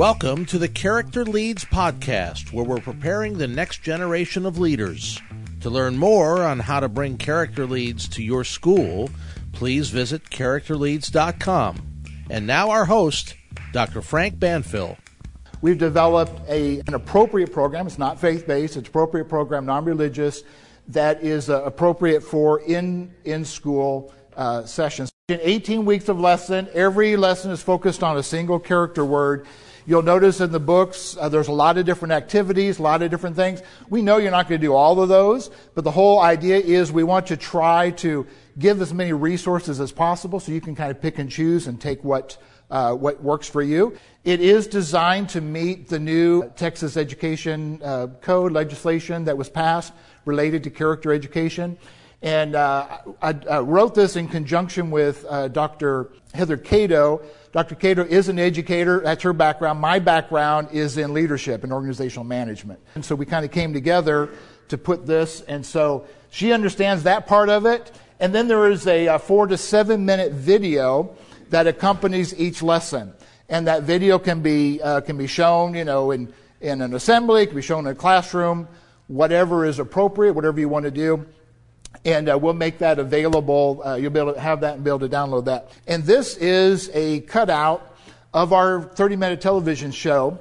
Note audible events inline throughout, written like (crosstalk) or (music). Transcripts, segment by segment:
Welcome to the Character Leads Podcast, where we're preparing the next generation of leaders. To learn more on how to bring character leads to your school, please visit characterleads.com. And now, our host, Dr. Frank Banfill. We've developed a, an appropriate program. It's not faith based, it's appropriate program, non religious, that is uh, appropriate for in, in school uh, sessions. In 18 weeks of lesson, every lesson is focused on a single character word. You'll notice in the books uh, there's a lot of different activities, a lot of different things. We know you're not going to do all of those, but the whole idea is we want to try to give as many resources as possible so you can kind of pick and choose and take what uh, what works for you. It is designed to meet the new Texas Education uh, Code legislation that was passed related to character education. And uh, I, I, wrote this in conjunction with uh, Dr. Heather Cato. Dr. Cato is an educator. That's her background. My background is in leadership and organizational management. And so we kind of came together to put this. And so she understands that part of it. And then there is a, a four to seven minute video that accompanies each lesson. And that video can be, uh, can be shown, you know, in, in an assembly, it can be shown in a classroom, whatever is appropriate, whatever you want to do. And uh, we'll make that available. Uh, you'll be able to have that and be able to download that. And this is a cutout of our 30 minute television show,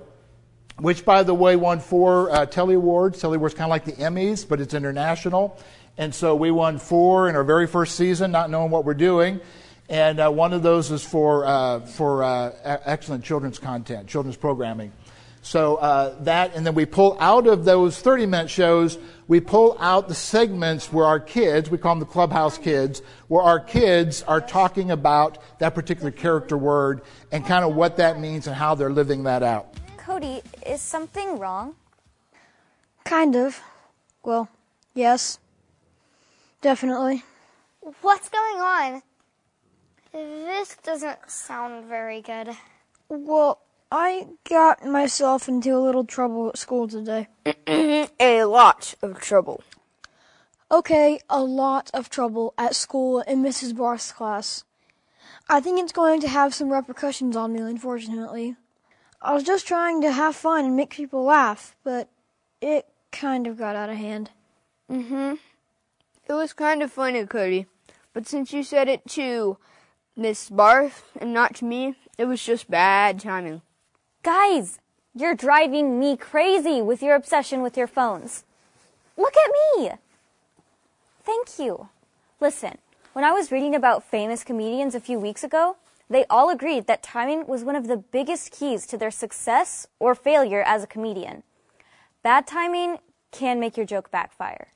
which, by the way, won four uh, Telly Awards. Telly Awards kind of like the Emmys, but it's international. And so we won four in our very first season, not knowing what we're doing. And uh, one of those is for, uh, for uh, excellent children's content, children's programming. So uh, that, and then we pull out of those 30 minute shows, we pull out the segments where our kids, we call them the clubhouse kids, where our kids are talking about that particular character word and kind of what that means and how they're living that out. Cody, is something wrong? Kind of. Well, yes. Definitely. What's going on? This doesn't sound very good. Well, I got myself into a little trouble at school today. (clears throat) a lot of trouble. Okay, a lot of trouble at school in Mrs. Barth's class. I think it's going to have some repercussions on me, unfortunately. I was just trying to have fun and make people laugh, but it kind of got out of hand. Mm-hmm. It was kind of funny, Cody. But since you said it to Miss Barth and not to me, it was just bad timing. Guys, you're driving me crazy with your obsession with your phones. Look at me! Thank you. Listen, when I was reading about famous comedians a few weeks ago, they all agreed that timing was one of the biggest keys to their success or failure as a comedian. Bad timing can make your joke backfire.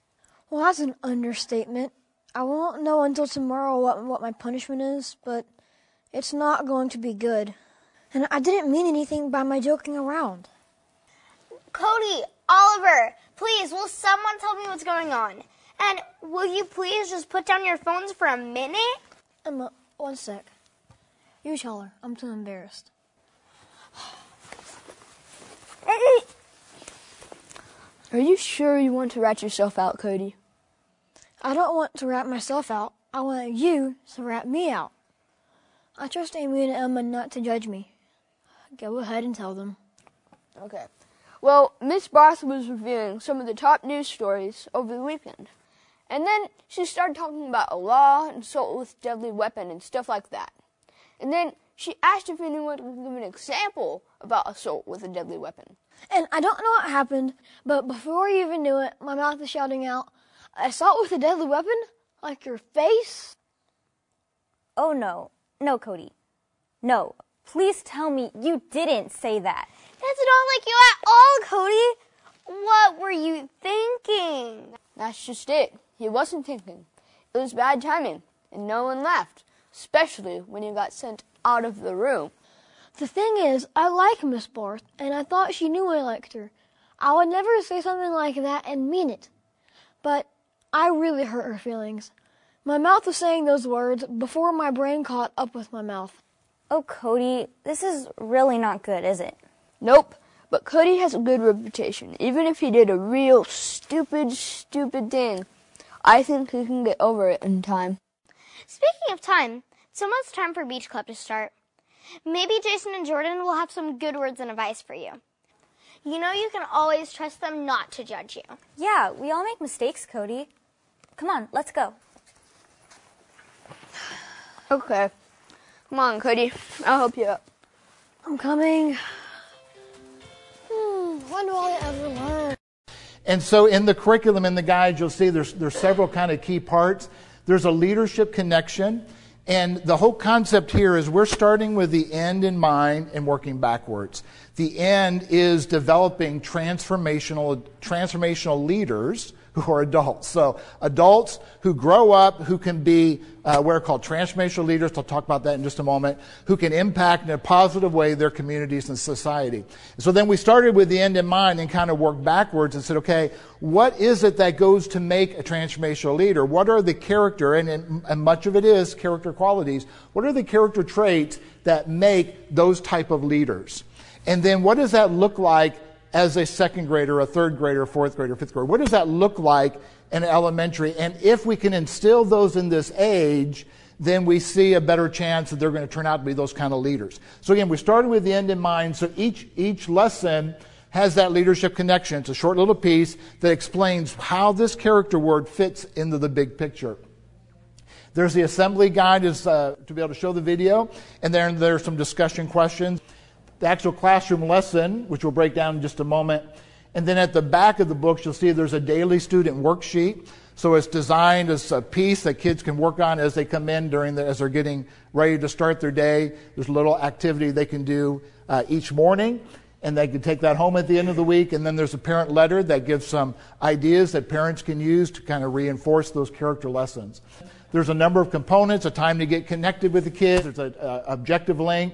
Well, that's an understatement. I won't know until tomorrow what, what my punishment is, but it's not going to be good. And I didn't mean anything by my joking around. Cody, Oliver, please, will someone tell me what's going on? And will you please just put down your phones for a minute? Emma, one sec. You tell her. I'm too embarrassed. (sighs) Are you sure you want to rat yourself out, Cody? I don't want to rat myself out. I want you to rat me out. I trust Amy and Emma not to judge me. Go ahead and tell them. Okay. Well, Miss Barth was reviewing some of the top news stories over the weekend. And then she started talking about Allah and assault with deadly weapon and stuff like that. And then she asked if anyone could give an example about assault with a deadly weapon. And I don't know what happened, but before you even knew it, my mouth was shouting out, Assault with a deadly weapon? Like your face? Oh no. No, Cody. No. Please tell me you didn't say that. That's not like you at all, Cody. What were you thinking? That's just it. He wasn't thinking. It was bad timing, and no one laughed, especially when he got sent out of the room. The thing is, I like Miss Barth, and I thought she knew I liked her. I would never say something like that and mean it. But I really hurt her feelings. My mouth was saying those words before my brain caught up with my mouth. Oh, Cody, this is really not good, is it? Nope. But Cody has a good reputation. Even if he did a real stupid, stupid thing, I think he can get over it in time. Speaking of time, it's almost time for Beach Club to start. Maybe Jason and Jordan will have some good words and advice for you. You know you can always trust them not to judge you. Yeah, we all make mistakes, Cody. Come on, let's go. Okay. Come on, Cody. I'll help you out. I'm coming. Hmm, when will I ever learn? And so in the curriculum, in the guide, you'll see there's, there's several kind of key parts. There's a leadership connection. And the whole concept here is we're starting with the end in mind and working backwards. The end is developing transformational, transformational leaders who are adults. So adults who grow up, who can be uh, what are called transformational leaders. I'll talk about that in just a moment. Who can impact in a positive way their communities and society. So then we started with the end in mind and kind of worked backwards and said, okay, what is it that goes to make a transformational leader? What are the character and, and much of it is character qualities? What are the character traits that make those type of leaders? And then what does that look like as a second grader, a third grader, a fourth grader, fifth grader? What does that look like in elementary? And if we can instill those in this age, then we see a better chance that they're going to turn out to be those kind of leaders. So again, we started with the end in mind. So each, each lesson has that leadership connection. It's a short little piece that explains how this character word fits into the big picture. There's the assembly guide is uh, to be able to show the video, and then there's some discussion questions the actual classroom lesson, which we'll break down in just a moment. And then at the back of the books, you'll see there's a daily student worksheet. So it's designed as a piece that kids can work on as they come in during the, as they're getting ready to start their day. There's a little activity they can do uh, each morning, and they can take that home at the end of the week. And then there's a parent letter that gives some ideas that parents can use to kind of reinforce those character lessons. There's a number of components, a time to get connected with the kids. There's an objective link.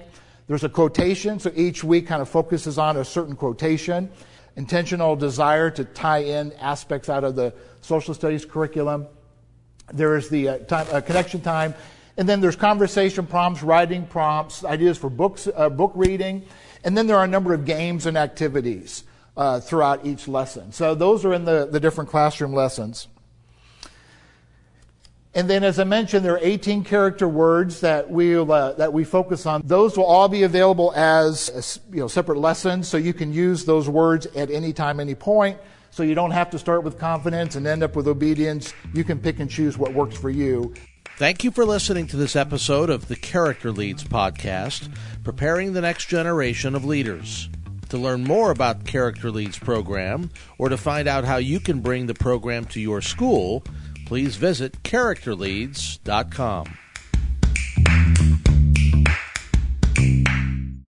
There's a quotation, so each week kind of focuses on a certain quotation. Intentional desire to tie in aspects out of the social studies curriculum. There is the uh, time, uh, connection time. And then there's conversation prompts, writing prompts, ideas for books, uh, book reading. And then there are a number of games and activities uh, throughout each lesson. So those are in the, the different classroom lessons. And then, as I mentioned, there are 18 character words that we uh, that we focus on. Those will all be available as you know separate lessons, so you can use those words at any time, any point. So you don't have to start with confidence and end up with obedience. You can pick and choose what works for you. Thank you for listening to this episode of the Character Leads podcast, preparing the next generation of leaders. To learn more about Character Leads program or to find out how you can bring the program to your school please visit characterleads.com.